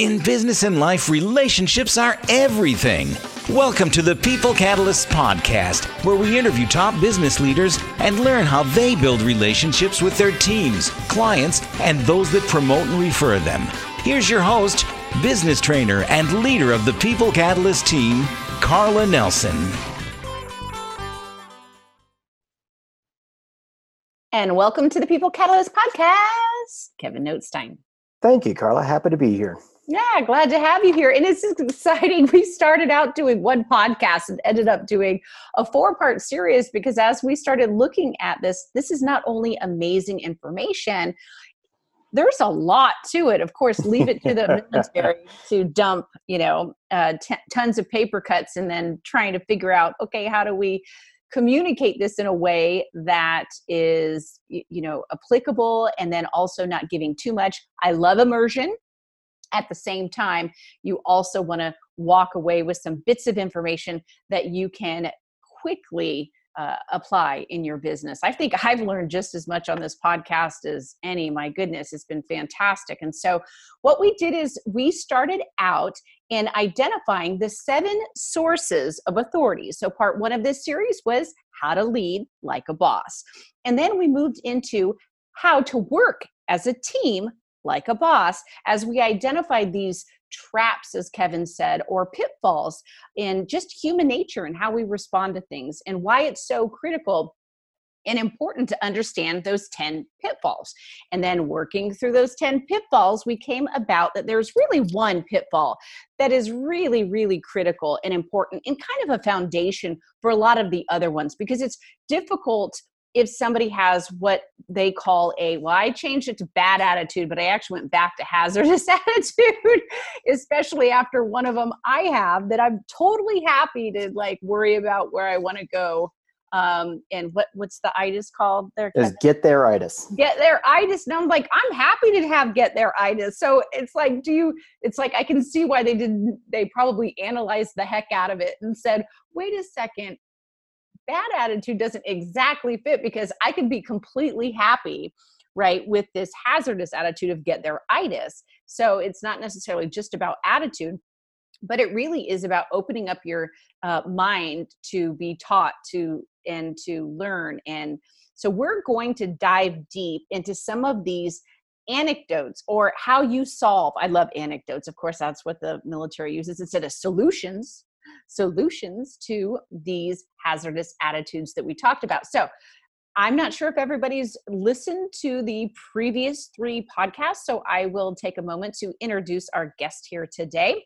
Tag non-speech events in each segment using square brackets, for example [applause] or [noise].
In business and life, relationships are everything. Welcome to the People Catalysts podcast, where we interview top business leaders and learn how they build relationships with their teams, clients, and those that promote and refer them. Here's your host, business trainer, and leader of the People Catalyst team, Carla Nelson. And welcome to the People Catalyst podcast, Kevin Notestein. Thank you, Carla. Happy to be here. Yeah, glad to have you here. And it's exciting. [laughs] We started out doing one podcast and ended up doing a four part series because as we started looking at this, this is not only amazing information, there's a lot to it. Of course, leave it to the [laughs] military to dump, you know, uh, t- tons of paper cuts and then trying to figure out, okay, how do we communicate this in a way that is you know applicable and then also not giving too much i love immersion at the same time, you also want to walk away with some bits of information that you can quickly uh, apply in your business. I think I've learned just as much on this podcast as any. My goodness, it's been fantastic. And so, what we did is we started out in identifying the seven sources of authority. So, part one of this series was how to lead like a boss. And then we moved into how to work as a team like a boss as we identified these traps, as Kevin said, or pitfalls in just human nature and how we respond to things and why it's so critical and important to understand those 10 pitfalls. And then working through those 10 pitfalls, we came about that there's really one pitfall that is really, really critical and important and kind of a foundation for a lot of the other ones because it's difficult if somebody has what they call a well i changed it to bad attitude but i actually went back to hazardous [laughs] attitude especially after one of them i have that i'm totally happy to like worry about where i want to go um and what what's the itis called there is get there itis. Get there itis and i'm like i'm happy to have get there itis. So it's like do you it's like i can see why they didn't they probably analyzed the heck out of it and said wait a second bad attitude doesn't exactly fit because I can be completely happy right with this hazardous attitude of get there itis. So it's not necessarily just about attitude but it really is about opening up your uh, mind to be taught to and to learn and so we're going to dive deep into some of these anecdotes or how you solve i love anecdotes of course that's what the military uses instead of solutions solutions to these hazardous attitudes that we talked about. So, I'm not sure if everybody's listened to the previous three podcasts, so I will take a moment to introduce our guest here today.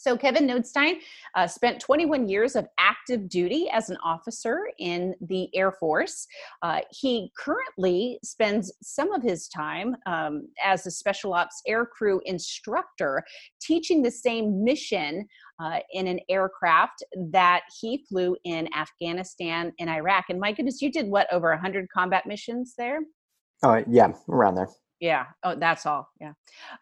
So, Kevin Notestein uh, spent 21 years of active duty as an officer in the Air Force. Uh, he currently spends some of his time um, as a special ops aircrew instructor, teaching the same mission uh, in an aircraft that he flew in Afghanistan and Iraq. And my goodness, you did what, over 100 combat missions there? Oh, yeah, around there yeah oh that's all yeah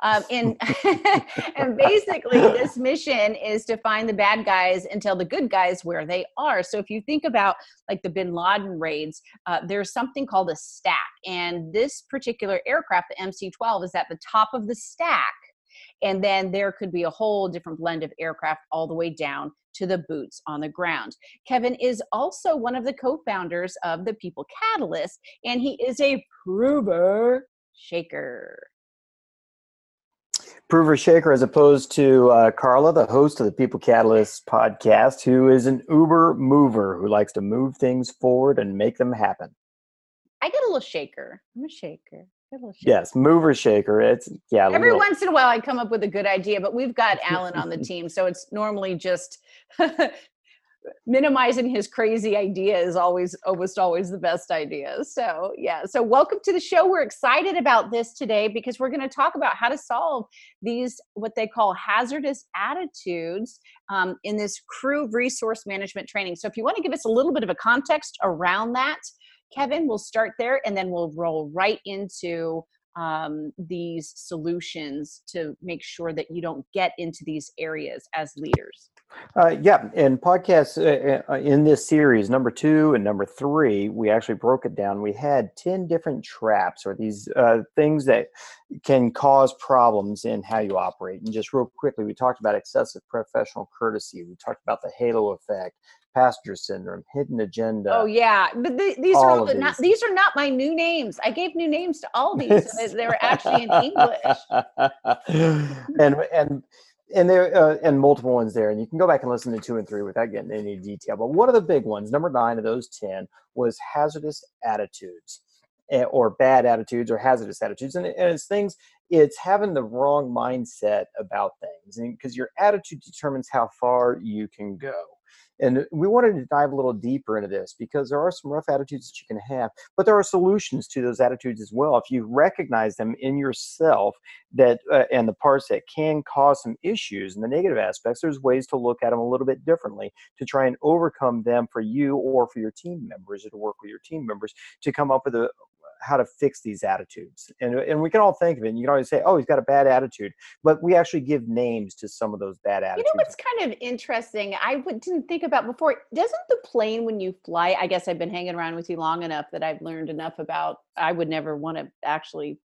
um, and [laughs] [laughs] and basically this mission is to find the bad guys and tell the good guys where they are so if you think about like the bin laden raids uh, there's something called a stack and this particular aircraft the mc-12 is at the top of the stack and then there could be a whole different blend of aircraft all the way down to the boots on the ground. Kevin is also one of the co founders of the People Catalyst, and he is a prover shaker. Prover Shaker, as opposed to uh, Carla, the host of the People Catalyst podcast, who is an Uber mover who likes to move things forward and make them happen. I get a little shaker. I'm a shaker. Yes, mover shaker. It's yeah. Every little. once in a while, I come up with a good idea, but we've got Alan on the team, so it's normally just [laughs] minimizing his crazy idea is always almost always the best idea. So, yeah. So, welcome to the show. We're excited about this today because we're going to talk about how to solve these what they call hazardous attitudes um, in this crew resource management training. So, if you want to give us a little bit of a context around that, Kevin, we'll start there and then we'll roll right into um, these solutions to make sure that you don't get into these areas as leaders? Uh, yeah, and podcasts uh, uh, in this series, number two and number three, we actually broke it down. We had 10 different traps or these uh, things that can cause problems in how you operate. And just real quickly, we talked about excessive professional courtesy. We talked about the halo effect, passenger syndrome, hidden agenda. Oh yeah, but the, these are all the, these. not these are not my new names. I gave new names to all these. they were actually in English. [laughs] and and and there uh, and multiple ones there, and you can go back and listen to two and three without getting any detail. But one of the big ones, number nine of those ten, was hazardous attitudes eh, or bad attitudes or hazardous attitudes, and, and it's things. It's having the wrong mindset about things, and because your attitude determines how far you can go. And we wanted to dive a little deeper into this because there are some rough attitudes that you can have, but there are solutions to those attitudes as well. If you recognize them in yourself, that uh, and the parts that can cause some issues and the negative aspects, there's ways to look at them a little bit differently to try and overcome them for you or for your team members or to work with your team members to come up with a, how to fix these attitudes. And, uh, and we can all think of it. And you can always say, oh, he's got a bad attitude. But we actually give names to some of those bad attitudes. You know what's kind of interesting? I didn't think about before. Doesn't the plane, when you fly, I guess I've been hanging around with you long enough that I've learned enough about, I would never want to actually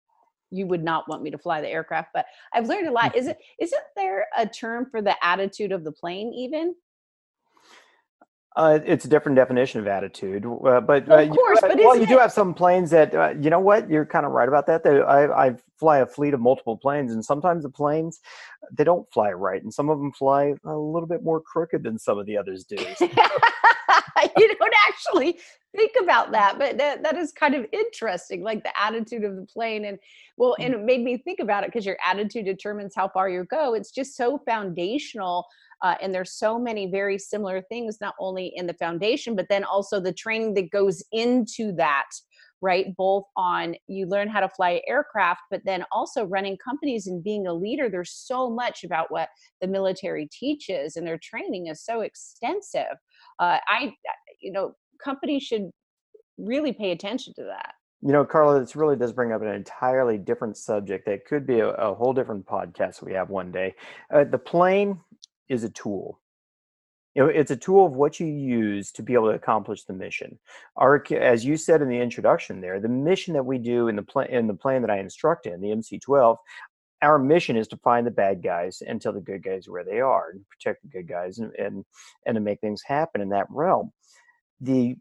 you would not want me to fly the aircraft but i've learned a lot is [laughs] it isn't there a term for the attitude of the plane even uh, it's a different definition of attitude, uh, but well, of course, you, but well, you do have some planes that uh, you know what you're kind of right about that. That I, I fly a fleet of multiple planes, and sometimes the planes they don't fly right, and some of them fly a little bit more crooked than some of the others do. [laughs] you don't actually think about that, but that, that is kind of interesting, like the attitude of the plane. And well, and mm. it made me think about it because your attitude determines how far you go. It's just so foundational uh, and there's so many very similar things, not only in the foundation, but then also the training that goes into that right? Both on you learn how to fly aircraft, but then also running companies and being a leader. There's so much about what the military teaches, and their training is so extensive. Uh, I, you know, companies should really pay attention to that. You know, Carla, this really does bring up an entirely different subject that could be a, a whole different podcast we have one day. Uh, the plane is a tool. You know, it's a tool of what you use to be able to accomplish the mission. Our, as you said in the introduction, there, the mission that we do in the plan in the plan that I instruct in the MC12, our mission is to find the bad guys and tell the good guys where they are and protect the good guys and and, and to make things happen in that realm. The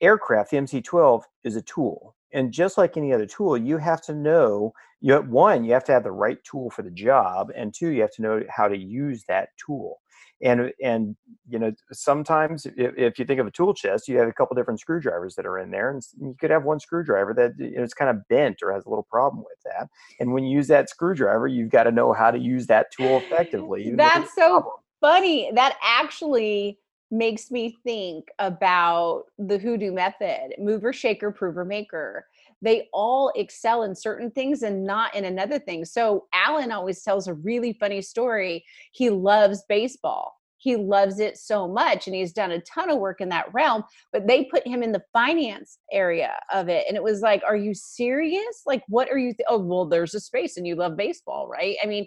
aircraft, the MC12, is a tool. And just like any other tool, you have to know you have, one, you have to have the right tool for the job, and two, you have to know how to use that tool. And and you know sometimes if, if you think of a tool chest, you have a couple different screwdrivers that are in there, and you could have one screwdriver that you know, is kind of bent or has a little problem with that. And when you use that screwdriver, you've got to know how to use that tool [laughs] effectively. That's so funny. That actually makes me think about the hoodoo method mover shaker prover maker. They all excel in certain things and not in another thing. So alan always tells a really funny story. He loves baseball. He loves it so much and he's done a ton of work in that realm but they put him in the finance area of it and it was like are you serious? Like what are you th- oh well there's a space and you love baseball right? I mean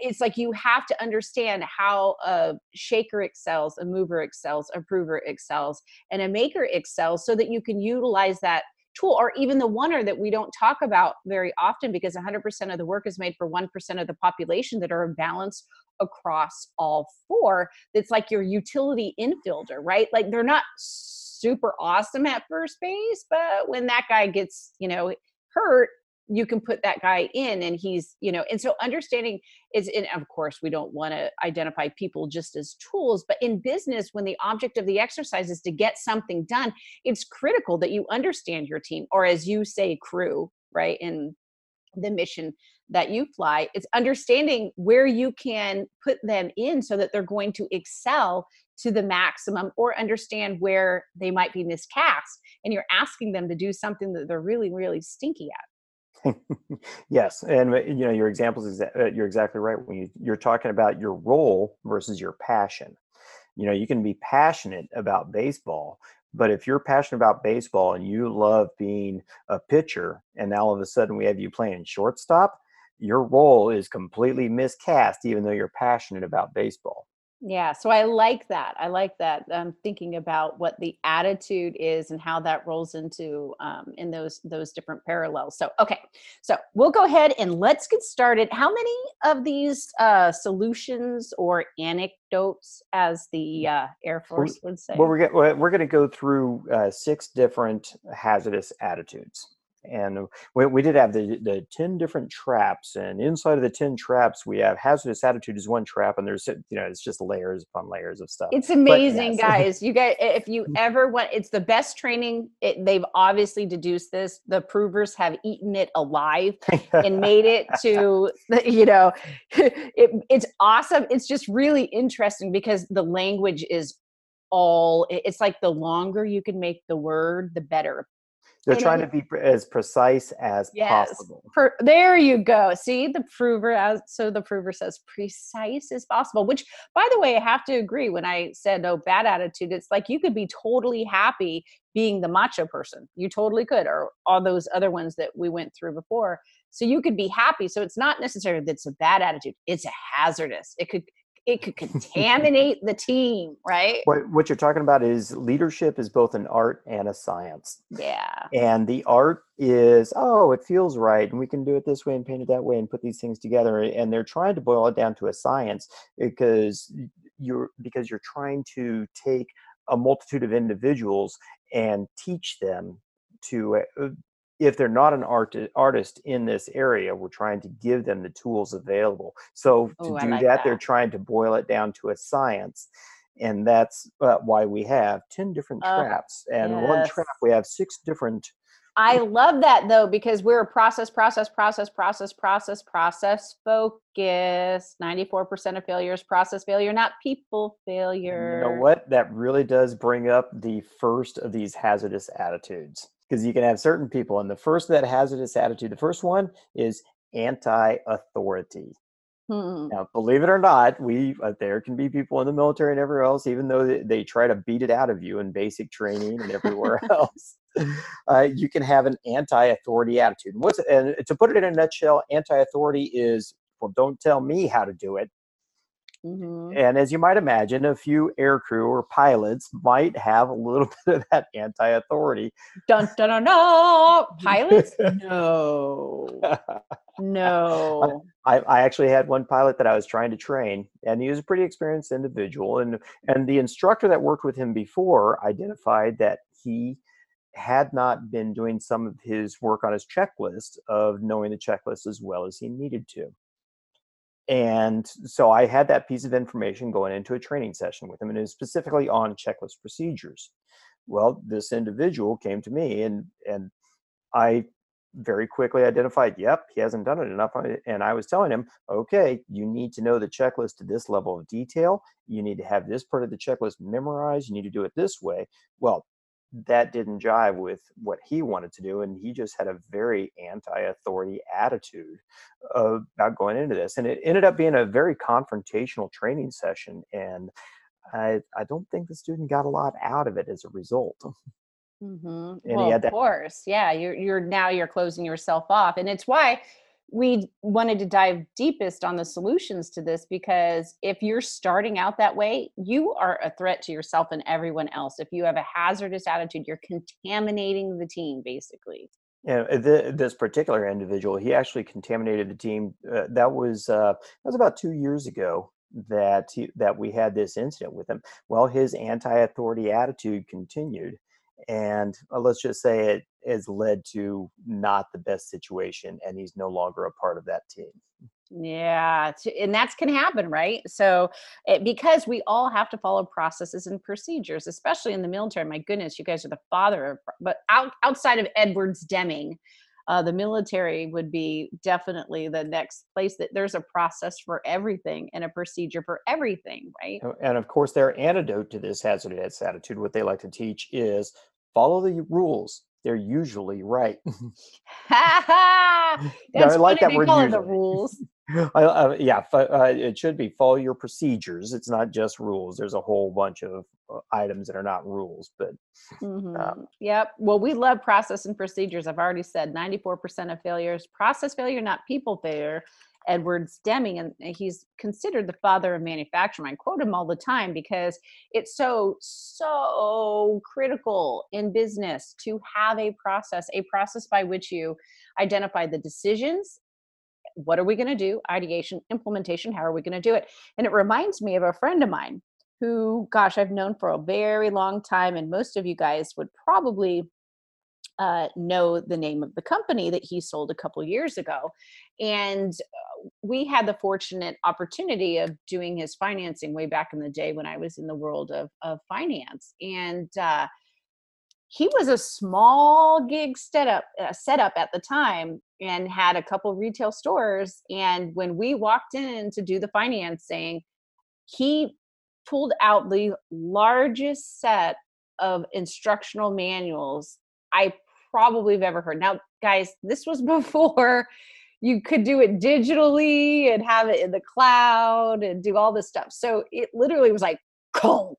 it's like you have to understand how a shaker excels, a mover excels, a prover excels, and a maker excels so that you can utilize that tool or even the oneer that we don't talk about very often because 100% of the work is made for 1% of the population that are balanced across all four. That's like your utility infielder right? Like they're not super awesome at first base but when that guy gets you know hurt you can put that guy in and he's you know and so understanding is and of course we don't want to identify people just as tools but in business when the object of the exercise is to get something done it's critical that you understand your team or as you say crew right in the mission that you fly it's understanding where you can put them in so that they're going to excel to the maximum or understand where they might be miscast and you're asking them to do something that they're really really stinky at [laughs] yes, and uh, you know your examples. Exa- uh, you're exactly right when you, you're talking about your role versus your passion. You know, you can be passionate about baseball, But if you're passionate about baseball and you love being a pitcher, and now all of a sudden we have you playing shortstop, your role is completely miscast, even though you're passionate about baseball. Yeah, so I like that. I like that. I'm thinking about what the attitude is and how that rolls into um, in those those different parallels. So okay, so we'll go ahead and let's get started. How many of these uh, solutions or anecdotes, as the uh, Air Force would say? Well, we're we're going to go through uh, six different hazardous attitudes and we, we did have the, the 10 different traps and inside of the 10 traps we have hazardous attitude is one trap and there's you know it's just layers upon layers of stuff. It's amazing yes. [laughs] guys. You guys if you ever want it's the best training it, they've obviously deduced this the provers have eaten it alive [laughs] and made it to you know [laughs] it, it's awesome. It's just really interesting because the language is all it's like the longer you can make the word the better they're trying to be as precise as yes, possible. Per, there you go. See the prover as so the prover says precise as possible. Which, by the way, I have to agree. When I said no bad attitude, it's like you could be totally happy being the macho person. You totally could, or all those other ones that we went through before. So you could be happy. So it's not necessarily that it's a bad attitude. It's a hazardous. It could it could contaminate the team, right? What, what you're talking about is leadership is both an art and a science. Yeah. And the art is, oh, it feels right, and we can do it this way and paint it that way and put these things together. And they're trying to boil it down to a science because you're because you're trying to take a multitude of individuals and teach them to uh, if they're not an art, artist in this area, we're trying to give them the tools available. So to Ooh, do like that, that, they're trying to boil it down to a science. And that's uh, why we have 10 different uh, traps. And yes. one trap, we have six different. I love that though, because we're a process, process, process, process, process, process focus. 94% of failures, process failure, not people failure. You know what? That really does bring up the first of these hazardous attitudes because you can have certain people. And the first that hazardous attitude, the first one is anti-authority. Hmm. Now, believe it or not, we uh, there can be people in the military and everywhere else, even though they, they try to beat it out of you in basic training and everywhere [laughs] else. Uh, you can have an anti-authority attitude. What's and to put it in a nutshell, anti-authority is well, don't tell me how to do it. Mm-hmm. And as you might imagine, a few aircrew or pilots might have a little [laughs] bit of that anti-authority. Dun dun dun dun. Pilots? [laughs] no. [laughs] No. I, I actually had one pilot that I was trying to train, and he was a pretty experienced individual. And and the instructor that worked with him before identified that he had not been doing some of his work on his checklist of knowing the checklist as well as he needed to. And so I had that piece of information going into a training session with him, and it was specifically on checklist procedures. Well, this individual came to me, and and I very quickly identified, yep, he hasn't done it enough. And I was telling him, okay, you need to know the checklist to this level of detail. You need to have this part of the checklist memorized. You need to do it this way. Well, that didn't jive with what he wanted to do and he just had a very anti-authority attitude about going into this and it ended up being a very confrontational training session and i i don't think the student got a lot out of it as a result mm-hmm. well, of course yeah you're you're now you're closing yourself off and it's why we wanted to dive deepest on the solutions to this because if you're starting out that way, you are a threat to yourself and everyone else. If you have a hazardous attitude, you're contaminating the team basically. Yeah, uh, this particular individual, he actually contaminated the team. Uh, that was uh, that was about two years ago that he, that we had this incident with him. Well, his anti-authority attitude continued, and uh, let's just say it has led to not the best situation and he's no longer a part of that team. Yeah and that's can happen right? So it, because we all have to follow processes and procedures especially in the military my goodness you guys are the father of but out, outside of edwards deming uh, the military would be definitely the next place that there's a process for everything and a procedure for everything right? And of course their antidote to this hazardous attitude what they like to teach is follow the rules they're usually right. [laughs] [laughs] That's [laughs] I like that word. Usually. The rules. uh, yeah, uh, it should be follow your procedures. It's not just rules. There's a whole bunch of uh, items that are not rules, but mm-hmm. um, yep. Well, we love process and procedures. I've already said 94% of failures, process failure, not people failure. Edward Deming, and he's considered the father of manufacturing. I quote him all the time because it's so, so critical in business to have a process, a process by which you identify the decisions. What are we going to do? Ideation implementation how are we going to do it? And it reminds me of a friend of mine who gosh i've known for a very long time and most of you guys would probably uh, know the name of the company that he sold a couple years ago and uh, we had the fortunate opportunity of doing his financing way back in the day when i was in the world of, of finance and uh, he was a small gig setup uh, setup at the time and had a couple retail stores and when we walked in to do the financing he pulled out the largest set of instructional manuals i probably have ever heard now guys this was [laughs] before you could do it digitally and have it in the cloud and do all this stuff so it literally was like conk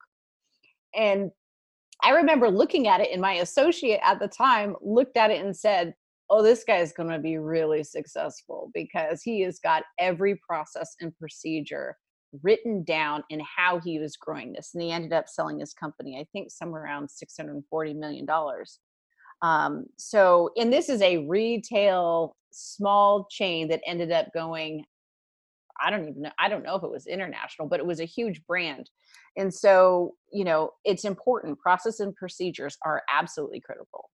and I remember looking at it, and my associate at the time looked at it and said, Oh, this guy is going to be really successful because he has got every process and procedure written down in how he was growing this. And he ended up selling his company, I think, somewhere around $640 million. Um, so, and this is a retail small chain that ended up going I don't even know. I don't know if it was international, but it was a huge brand. And so, you know, it's important. Process and procedures are absolutely critical.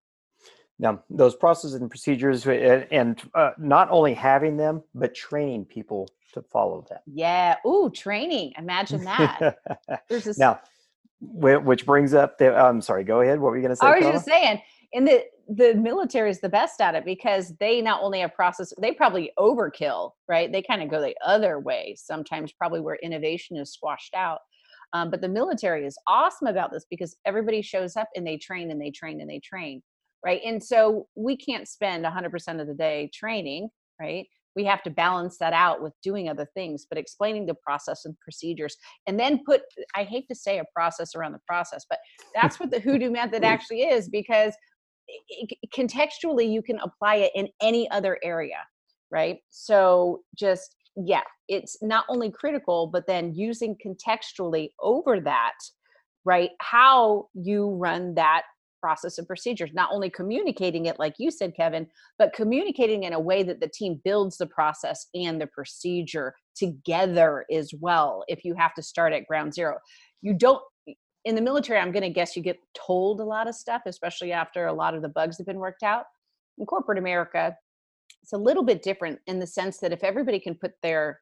Now, those processes and procedures, and uh, not only having them, but training people to follow them. Yeah. Ooh, training. Imagine that. [laughs] There's this. Now, which brings up the. I'm sorry. Go ahead. What were you going to say? I was just saying. In the the military is the best at it because they not only have process they probably overkill right? They kind of go the other way sometimes probably where innovation is squashed out. Um, but the military is awesome about this because everybody shows up and they train and they train and they train right? And so we can't spend 100% of the day training right? We have to balance that out with doing other things but explaining the process and procedures and then put i hate to say a process around the process but that's what the hoodoo method [laughs] actually is because contextually you can apply it in any other area right? So just yeah it's not only critical but then using contextually over that right how you run that process and procedures not only communicating it like you said kevin but communicating in a way that the team builds the process and the procedure together as well if you have to start at ground zero. You don't in the military, I'm going to guess you get told a lot of stuff, especially after a lot of the bugs have been worked out. In corporate America, it's a little bit different in the sense that if everybody can put their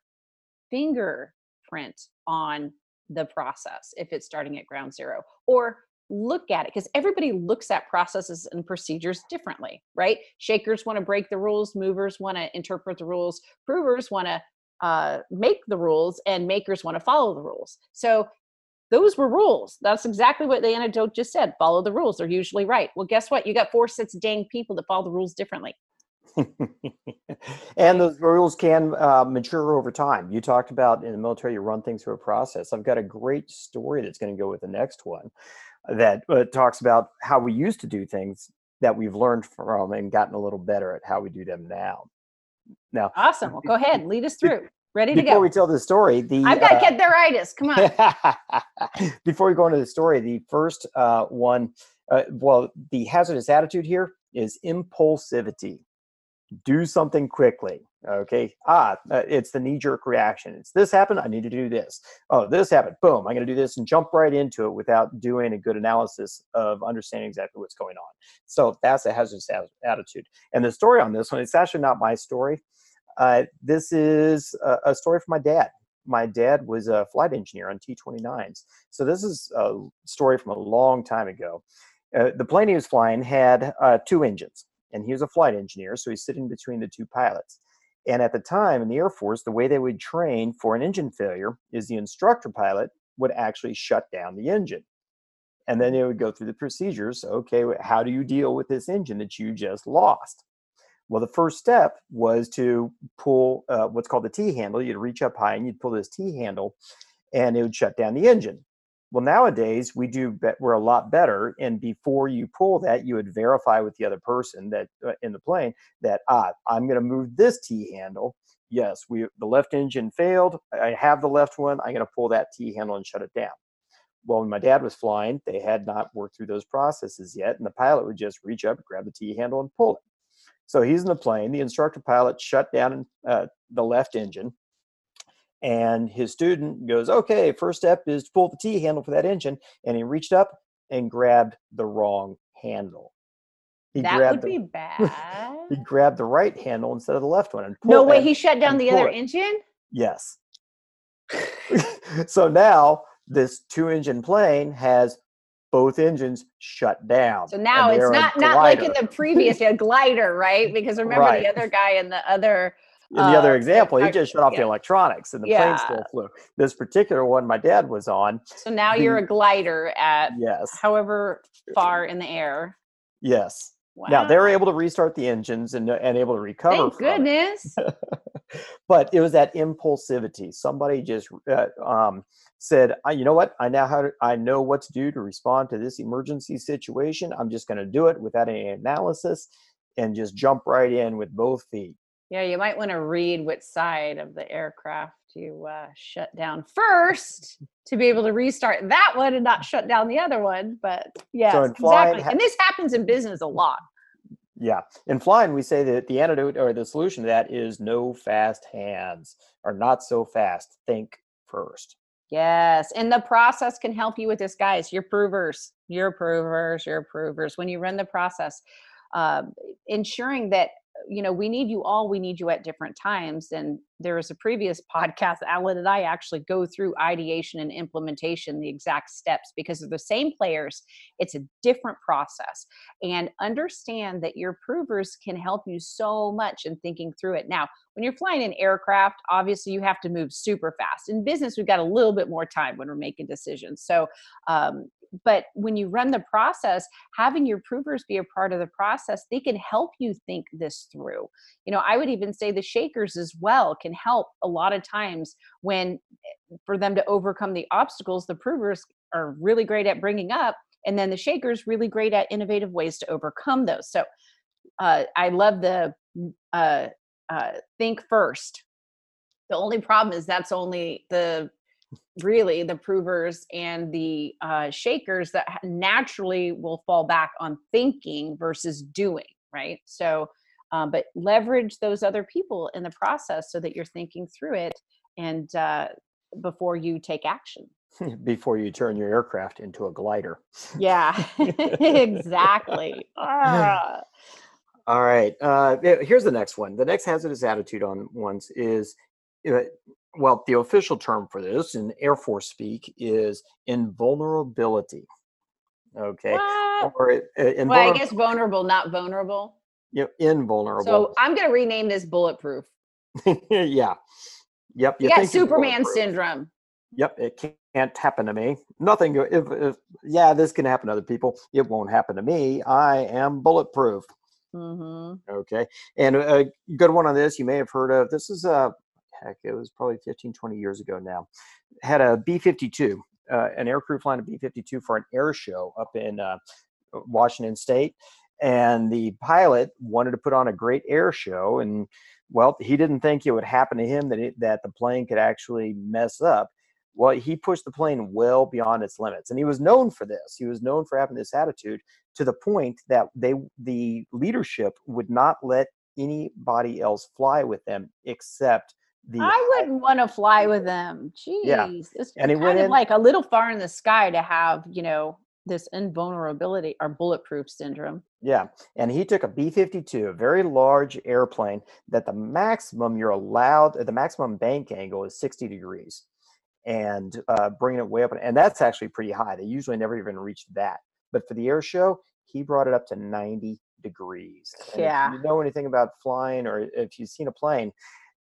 fingerprint on the process, if it's starting at ground zero, or look at it, because everybody looks at processes and procedures differently, right? Shakers want to break the rules, movers want to interpret the rules, provers want to uh, make the rules, and makers want to follow the rules. So those were rules. That's exactly what the antidote just said. Follow the rules. They're usually right. Well, guess what? You got four sets of dang people that follow the rules differently. [laughs] and those rules can uh, mature over time. You talked about in the military, you run things through a process. I've got a great story that's going to go with the next one that uh, talks about how we used to do things that we've learned from and gotten a little better at how we do them now. Now, awesome. Well, go ahead, and lead us through. Ready to go. Before we tell the story, the I've got uh, Come on. [laughs] before we go into the story, the first uh, one, uh, well, the hazardous attitude here is impulsivity. Do something quickly. Okay. Ah, uh, it's the knee jerk reaction. It's this happened. I need to do this. Oh, this happened. Boom. I'm going to do this and jump right into it without doing a good analysis of understanding exactly what's going on. So that's a hazardous attitude. And the story on this one, it's actually not my story. Uh, this is a, a, story from my dad. My dad was a flight engineer on T 29s. So this is a story from a long time ago. Uh, the plane he was flying had uh, two engines, and he was a flight engineer, so he's sitting between the two pilots. And at the time in the Air Force, the way they would train for an engine failure is the instructor pilot would actually shut down the engine. And then they would go through the procedures. Okay, how do you deal with this engine that you just lost? Well, the first step was to pull uh, what's called the T handle. You'd reach up high and you'd pull this T handle, and it would shut down the engine. Well, nowadays we do be- we're a lot better, and before you pull that, you would verify with the other person that uh, in the plane that ah, I'm going to move this T handle. Yes, we the left engine failed. I have the left one. I'm going to pull that T handle and shut it down. Well, when my dad was flying, they had not worked through those processes yet, and the pilot would just reach up, grab the T handle, and pull it. So he's in the plane. The instructor pilot shut down uh, the left engine, and his student goes, "Okay, first step is to pull the T handle for that engine." And he reached up and grabbed the wrong handle. He that grabbed would the, be [laughs] bad. he grabbed the right handle instead of the left one and no way, he shut down the other it. engine? Yes. [laughs] so now this two-engine plane has both engines shut down. So now it's not not like in the previous a glider, right? Because remember Right. the other guy in the other In the other uh, example, he just shut off the electronics and the Yeah. plane still flew. This particular one my dad was on, so now you're a glider at yes, however far in the air. yes. Wow. Now they're able to restart the engines and, and able to recover. Thank goodness. [laughs] but it was that impulsivity. Somebody just uh, um, said, "I- "You know what? I now how to, I know what to do to respond to this emergency situation. I'm just going to do it without any analysis and just jump right in with both feet." Yeah, you might want to read which side of the aircraft you uh, shut down first to be able to restart that one and not shut down the other one. But yeah, flying, exactly. ha- and this happens in business a lot. Yeah, in flying, we say that the antidote or the solution to that is no fast hands or not so fast. Think first. Yes, and the process can help you with this, guys. Your provers, your provers, your provers. When you run the process, um, ensuring that you know we need you all, we need you at different times. And there was a previous [laughs] podcast, Alan and I actually go through ideation and implementation, the exact steps, because of the same players. It's a different process, and understand that your provers can help you so much in thinking through it. Now, when you're flying an aircraft, obviously you have to move super fast. In business, we've got a little bit more time when we're making decisions. So, um, but when you run the process, having your provers be a part of the process, they can help you think this through. You know, I would even say the shakers as well can help a lot of times when for them to overcome the obstacles, the provers are really great at bringing up, and then the shakers really great at innovative ways to overcome those. So, uh, I love the uh, uh, think first. The only problem is that's only the really the provers and the uh, shakers that naturally will fall back on thinking versus doing, right? So, um, but leverage those other people in the process so that you're thinking through it and uh, before you take action. [laughs] Before you turn your aircraft into a glider. Yeah, [laughs] exactly. [laughs] Ah. All right. Uh, here's the next one. The next hazardous attitude on ones is, well, the official term for this in Air Force speak is invulnerability. Okay. What? Or uh, Well, I guess vulnerable, not vulnerable. Yeah, invulnerable. So I'm going to rename this bulletproof. [laughs] yeah. Yep. You, got think you're Superman syndrome. Yep. It can't happen to me. Nothing. If, if yeah, this can happen to other people. It won't happen to me. I am bulletproof. Mm-hmm. Okay. And a good one on this you may have heard of. This is a heck, it was probably 15, 20 years ago now. Had a B 52, uh, an aircrew flying a B 52 for an air show up in uh, Washington State. And the pilot wanted to put on a great air show. And well, he didn't think it would happen to him that, it, that the plane could actually mess up. Well, he pushed the plane well beyond its limits. And he was known for this. He was known for having this attitude to the point that they the leadership would not let anybody else fly with them except the I wouldn't want to fly with them. Jeez, Yeah. it's And kind went of in- like a little far in the sky to have you know this invulnerability or bulletproof syndrome. yeah and he took a b-52 a very large airplane that the maximum you're allowed the maximum bank angle is 60 degrees and uh, bringing it way up and that's actually pretty high they usually never even reach that but for the air show he brought it up to 90 degrees And Yeah. if you know anything about flying or if you've seen a plane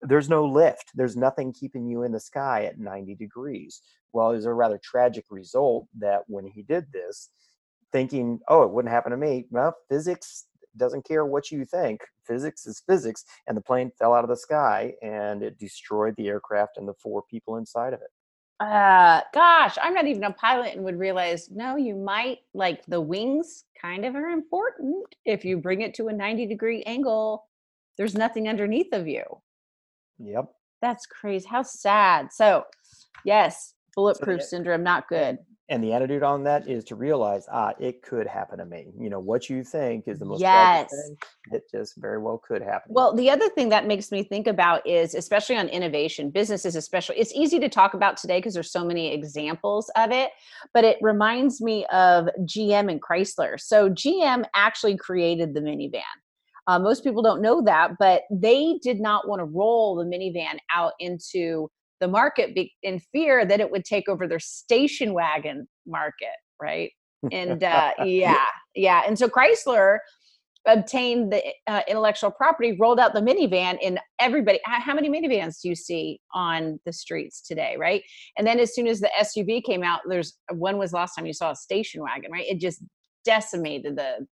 there's no lift there's nothing keeping you in the sky at 90 degrees well it was a rather tragic result that when he did this thinking oh it wouldn't happen to me well physics doesn't care what you think. Physics is physics, and the plane fell out of the sky and it destroyed the aircraft and the four people inside of it. Uh, gosh, I'm not even a pilot and would realize no, you might like the wings kind of are important. If you bring it to a 90 degree angle, there's nothing underneath of you. Yep. That's crazy. How sad. So, yes, bulletproof yeah. syndrome, not good. And the attitude on that is to realize, ah, it could happen to me. You know, what you think is the most Yes. thing. It just very well could happen. Well, the other thing that makes me think about is, especially on innovation, businesses, especially, it's easy to talk about today because there's so many examples of it, but it reminds me of GM and Chrysler. So, GM actually created the minivan. Uh, most people don't know that, but they did not want to roll the minivan out into the market be- in fear that it would take over their station wagon market, right? And uh, [laughs] yeah, yeah. And so Chrysler obtained the uh, intellectual property, rolled out the minivan, and everybody. How, how many minivans do you see on the streets today, right? And then as soon as the SUV came out, there's when was the last time you saw a station wagon, right? It just decimated the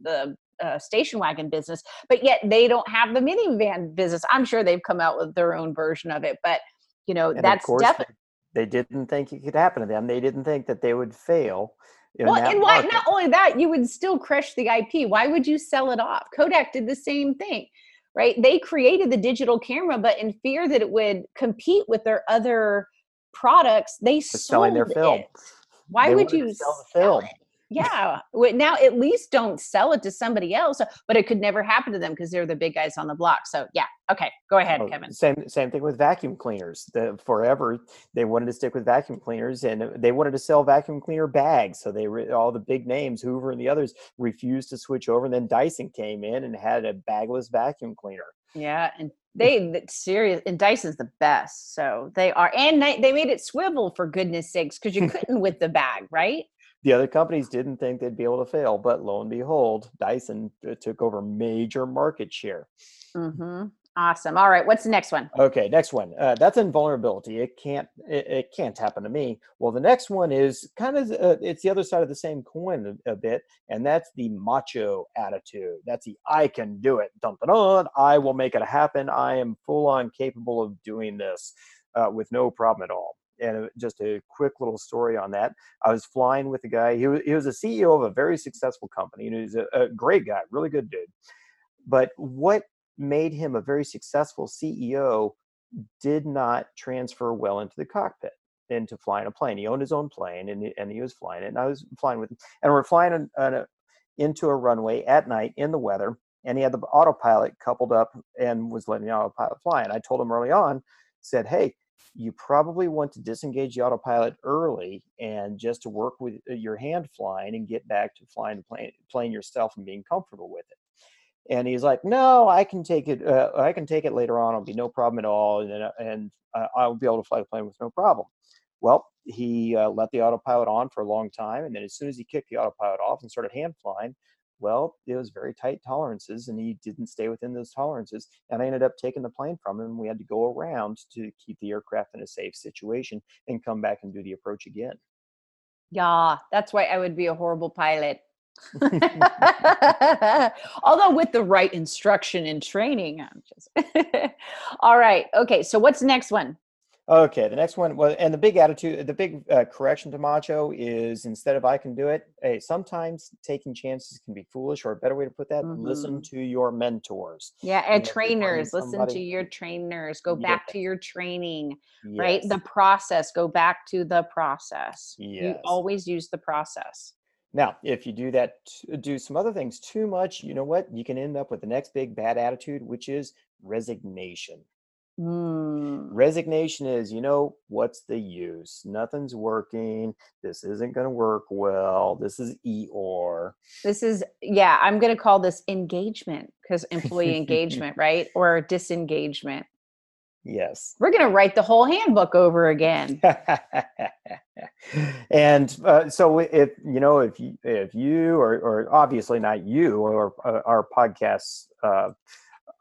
the uh, station wagon business, but yet they don't have the minivan business. I'm sure they've come out with their own version of it, but you know and that's definitely they, didn't think it could happen to them. They didn't think that they would fail. well, and why market. not only that, you would still crush the IP. Why would you sell it off? Kodak did the same thing, right? They created the digital camera, but in fear that it would compete with their other products, they For sold selling their film. it. Why They would you sell the film. it? Yeah. Now at least don't sell it to somebody else, uh, but it could never happen to them because they're the big guys on the block. So yeah. Okay. Go ahead, Oh, Kevin. Same same thing with vacuum cleaners. The, forever they wanted to stick with vacuum cleaners, and uh, they wanted to sell vacuum cleaner bags. So they re- all the big names, Hoover and the others, refused to switch over. And then Dyson came in and had a bagless vacuum cleaner. Yeah, and they serious and Dyson's the best. So they are, and they, they made it swivel for goodness sakes because you [laughs] couldn't with the bag, right? The other companies didn't think they'd be able to fail, but lo and behold, Dyson uh, took over major market share. Mm-hmm. Awesome. All right, what's the next one? Okay, next one. Uh, that's invulnerability. It can't. It, it can't happen to me. Well, the next one is kind of. Uh, it's the other side of the same coin a, a bit, and that's the macho attitude. That's the I can do it. Dun, dun, dun, I will make it happen. I am full on capable of doing this uh, with no problem at all. And uh, just a quick little story on that. I was flying with a guy. He was, he was a CEO of a very successful company, and he was a, a great guy, really good dude. But what made him a very successful CEO did not transfer well into the cockpit into flying a plane. He owned his own plane and he, and he was flying it. And I was flying with him. And we're flying a, into a runway at night in the weather. And he had the autopilot coupled up and was letting the autopilot fly. And I told him early on, said, Hey, you probably want to disengage the autopilot early and just to work with uh, your hand flying and get back to flying the plane, plane yourself and being comfortable with it. And he's like no i can take it uh, i can take it later on it'll be no problem at all and, uh, and i'll be able to fly the plane with no problem. Well he uh, let the autopilot on for a long time and then as soon as he kicked the autopilot off and started hand flying well it was very tight tolerances and he didn't stay within those tolerances and i ended up taking the plane from him we had to go around to keep the aircraft in a safe situation and come back and do the approach again Yeah, that's why I would be a horrible pilot. [laughs] [laughs] Although with the right instruction and training, I'm just [laughs] all right. Okay, so what's the next one? Okay, the next one was, and the big attitude, the big uh, correction to macho is instead of I can do it, hey, sometimes taking chances can be foolish, or a better way to put that, listen to your mentors. Yeah, and you're trainers, listen to your trainers. Go back to your training, right? The process, go back to the process. Yes. You always use the process. Now, if you do that, do some other things too much, you know what? You can end up with the next big bad attitude, which is resignation. Mm. Resignation is, you know, what's the use? Nothing's working. This isn't going to work well. This is Eeyore. This is, yeah, I'm going to call this engagement because employee [laughs] engagement, right? Or disengagement. Yes. We're going to write the whole handbook over again. [laughs] and uh, so if you know if you if you or, or obviously not you or uh, our podcasts uh,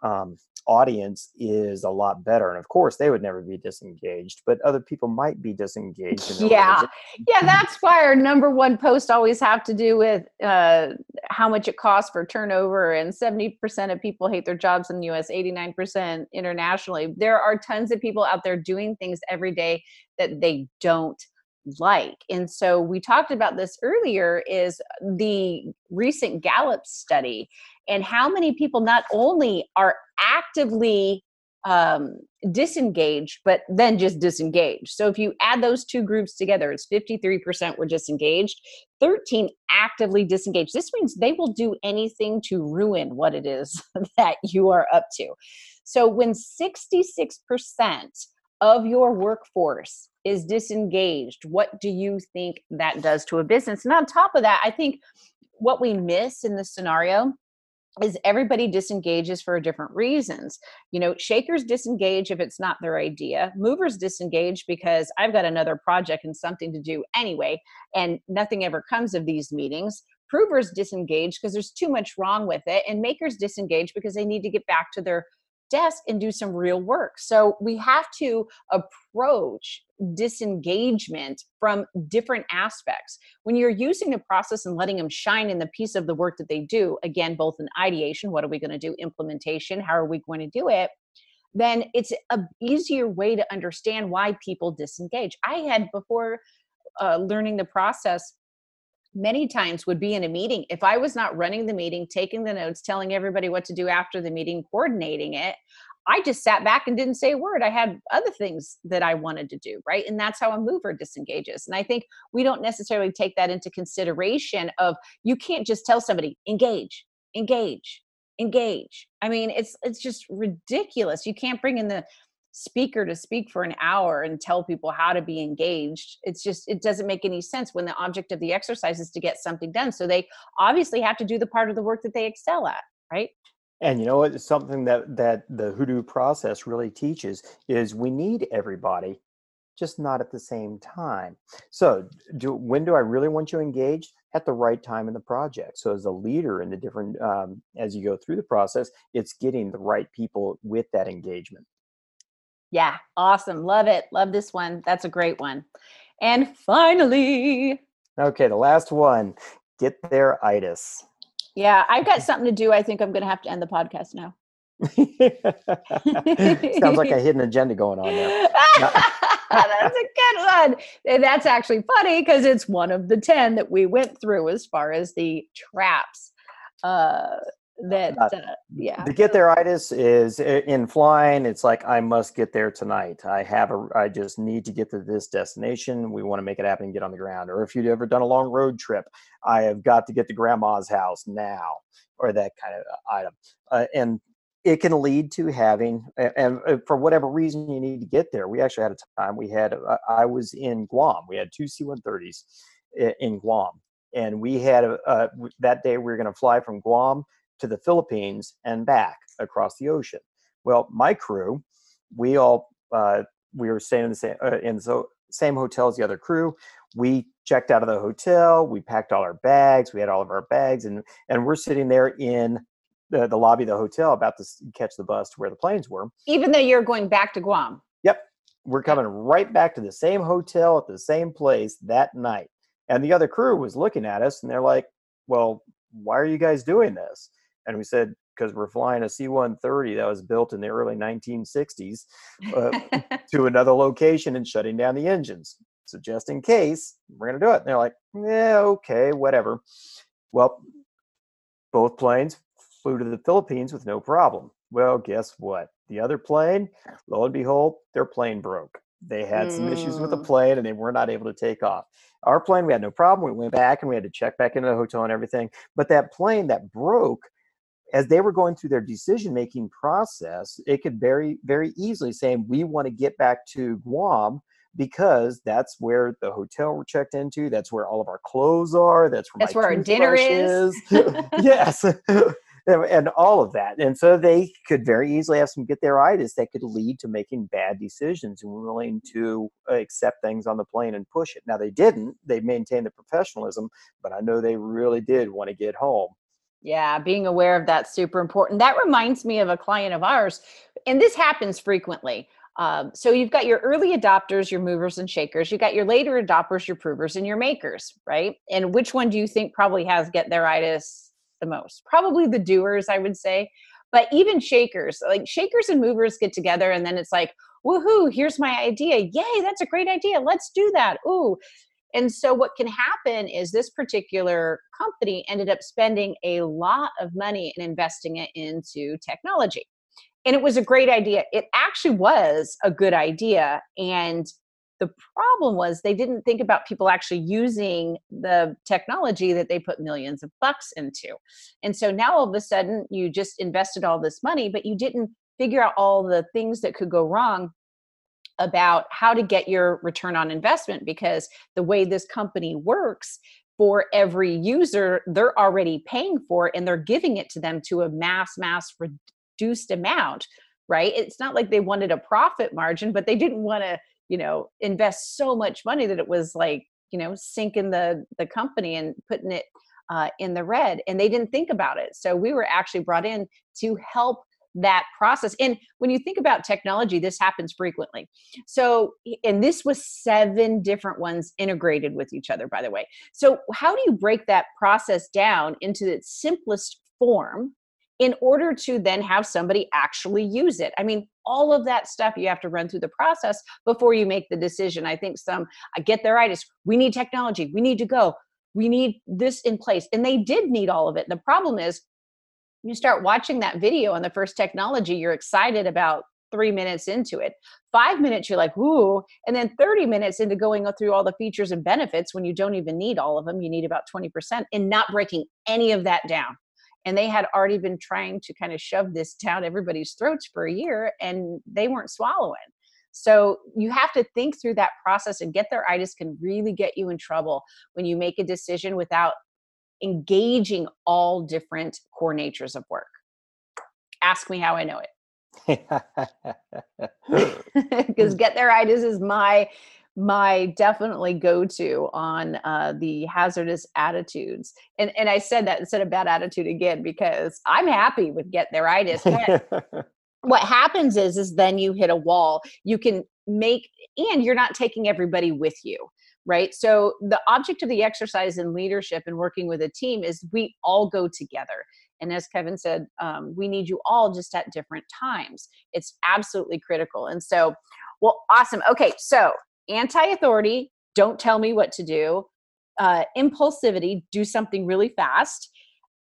um, audience is a lot better. And of course, they would never be disengaged, but other people might be disengaged. yeah, yeah. That's why our number one post always have to do with uh, how much it costs for turnover. And seventy percent of people hate their jobs in the U.S. Eighty nine percent internationally. There are tons of people out there doing things every day that they don't like and so we talked about this earlier is the recent gallup study and how many people not only are actively um, disengaged, but then just disengaged. So if you add those two groups together, it's 53% were disengaged, 13 actively disengaged. This means they will do anything to ruin what it is [laughs] that you are up to. So when 66% of your workforce is disengaged, what do you think that does to a business? And on top of that, I think what we miss in this scenario is everybody disengages for different reasons. You know, shakers disengage if it's not their idea. Movers disengage because I've got another project and something to do anyway, and nothing ever comes of these meetings. Provers disengage because there's too much wrong with it, and makers disengage because they need to get back to their desk and do some real work. So we have to approach disengagement from different aspects. When you're using the process and letting them shine in the piece of the work that they do, again, both in ideation, what are we going to do, implementation, how are we going to do it? Then it's a easier way to understand why people disengage. I had before uh, learning the process many times would be in a meeting. If I was not running the meeting, taking the notes, telling everybody what to do after the meeting, coordinating it, I just sat back and didn't say a word. I had other things that I wanted to do, right? And that's how a mover disengages. And I think we don't necessarily take that into consideration of you can't just tell somebody engage, engage, engage. I mean, it's it's just ridiculous. You can't bring in the speaker to speak for an hour and tell people how to be engaged it's just it doesn't make any sense when the object of the exercise is to get something done so they obviously have to do the part of the work that they excel at right? And you know what something that that the hoodoo process really teaches is we need everybody just not at the same time. So do when do i really want you engaged? At the right time in the project. So as a leader in the different um, as you go through the process it's getting the right people with that engagement yeah, awesome. Love it. Love this one. That's a great one. And finally, okay, the last one get there itis. Yeah, I've got [laughs] something to do. I think I'm going to have to end the podcast now. [laughs] Sounds like a hidden agenda going on there. [laughs] that's a good one. And that's actually funny because it's one of the 10 that we went through as far as the traps uh, that uh, yeah. to get there itis is in flying it's like i must get there tonight. I have a i just need to get to this destination. We want to make it happen and get on the ground. Or if you've ever done a long road trip i have got to get to grandma's house now or that kind of uh, item. Uh, and it can lead to having and uh, for whatever reason you need to get there we actually had a time we had uh, i was in guam. We had two c-130s in guam. And we had a, uh, that day we were going to fly from guam to the Philippines and back across the ocean. Well, my crew, we all uh, we were staying in the same uh, in the same hotel as the other crew. We checked out of the hotel. We packed all our bags. We had all of our bags, and and we're sitting there in the, the lobby of the hotel about to catch the bus to where the planes were. Even though you're going back to Guam. Yep, we're coming right back to the same hotel at the same place that night. And the other crew was looking at us, and they're like, "Well, why are you guys doing this?" And we said, because we're flying a C 130 that was built in the early 1960s uh, [laughs] to another location and shutting down the engines. So, just in case, we're going to do it. And they're like, yeah, okay, whatever. Well, both planes flew to the Philippines with no problem. Well, guess what? The other plane, lo and behold, their plane broke. They had some issues with the mm. plane and they were not able to take off. Our plane, we had no problem. We went back and we had to check back into the hotel and everything. But that plane that broke as they were going through their decision making process, it could very, very easily say, we want to get back to Guam because that's where the hotel we're checked into. That's where all of our clothes are. That's where, that's where our dinner is. is. [laughs] [laughs] yes. and all of that. And so they could very easily have some get there itis that could lead to making bad decisions and willing to accept things on the plane and push it. Now they didn't. They maintained the professionalism, but I know they really did want to get home Yeah, being aware of that's super important. That reminds me of a client of ours, and this happens frequently. Um, so you've got your early adopters, your movers and shakers. You got your later adopters, your provers, and your makers, right? And which one do you think probably has get there itis the most? Probably the doers, I would say. But even shakers, like shakers and movers get together, and then it's like, woohoo! Here's my idea. Yay! That's a great idea. Let's do that. Ooh. And so, what can happen is this particular company ended up spending a lot of money and investing it into technology and it was a great idea. It actually was a good idea. And the problem was they didn't think about people actually using the technology that they put millions of bucks into. And so now all of a sudden you just invested all this money, but you didn't figure out all the things that could go wrong about how to get your return on investment because the way this company works for every user they're already paying for and they're giving it to them to a mass mass reduced amount right? It's not like they wanted a profit margin but they didn't want to you know invest so much money that it was like you know sinking the the company and putting it uh, in the red and they didn't think about it. So we were actually brought in to help that process and when you think about technology this happens frequently so and this was seven different ones integrated with each other by the way so how do you break that process down into its simplest form in order to then have somebody actually use it. I mean, all of that stuff you have to run through the process before you make the decision. I think some I get there itis. We need technology. We need to go. We need this in place. And they did need all of it. The problem is you start watching that video on the first technology, you're excited about three minutes into it. Five minutes, you're like, ooh. And then 30 minutes into going through all the features and benefits when you don't even need all of them, you need about 20% and not breaking any of that down and they had already been trying to kind of shove this down everybody's throats for a year and they weren't swallowing so you have to think through that process and get there itis can really get you in trouble when you make a decision without engaging all different core natures of work ask me how i know it [laughs] [laughs] because get there itis is my my definitely go to on uh, the hazardous attitudes. And and I said that instead of bad attitude again because I'm happy with get there itis. [laughs] what happens is is then you hit a wall. You can make and you're not taking everybody with you right? So the object of the exercise in leadership and working with a team is we all go together. And as Kevin said, um, we need you all just at different times. It's absolutely critical. And so, well, awesome. Okay, so anti authority, don't tell me what to do, uh, impulsivity, do something really fast,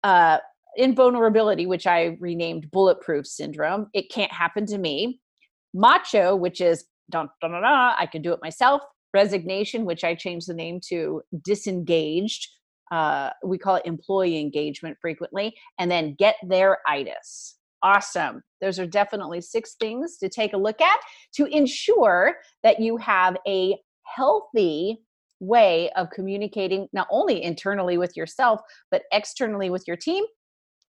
uh, invulnerability, which I renamed bulletproof syndrome, it can't happen to me, macho, which is dun, dun, dun, dun, I can do it myself, resignation, which I changed the name to disengaged. Uh, we call it employee engagement frequently, and then get there itis. Awesome. Those are definitely six things to take a look at to ensure that you have a healthy way of communicating not only internally with yourself, but externally with your team,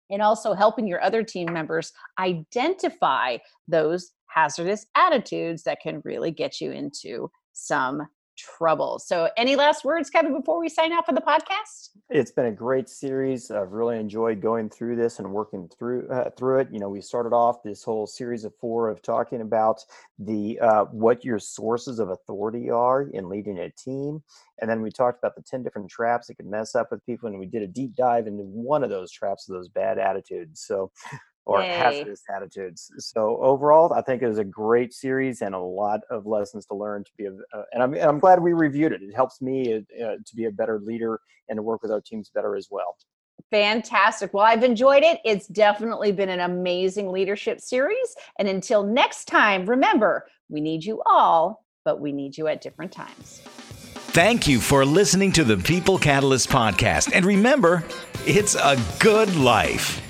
and also helping your other team members identify those hazardous attitudes that can really get you into some trouble. So, any last words, Kevin, before we sign off for the podcast? It's been a great series. I've really enjoyed going through this and working through uh, through it. You know, we started off this whole series of four of talking about the uh, what your sources of authority are in leading a team, and then we talked about the ten different traps that could mess up with people, and we did a deep dive into one of those traps of those bad attitudes. So, or Yay. hazardous attitudes. So overall, I think it was a great series and a lot of lessons to learn to be a, uh, and I'm, I'm glad we reviewed it. It helps me uh, to be a better leader and to work with our teams better as well. Fantastic. Well, I've enjoyed it. It's definitely been an amazing leadership series. And until next time, remember, we need you all, but we need you at different times. Thank you for listening to the People Catalyst podcast. And remember, it's a good life.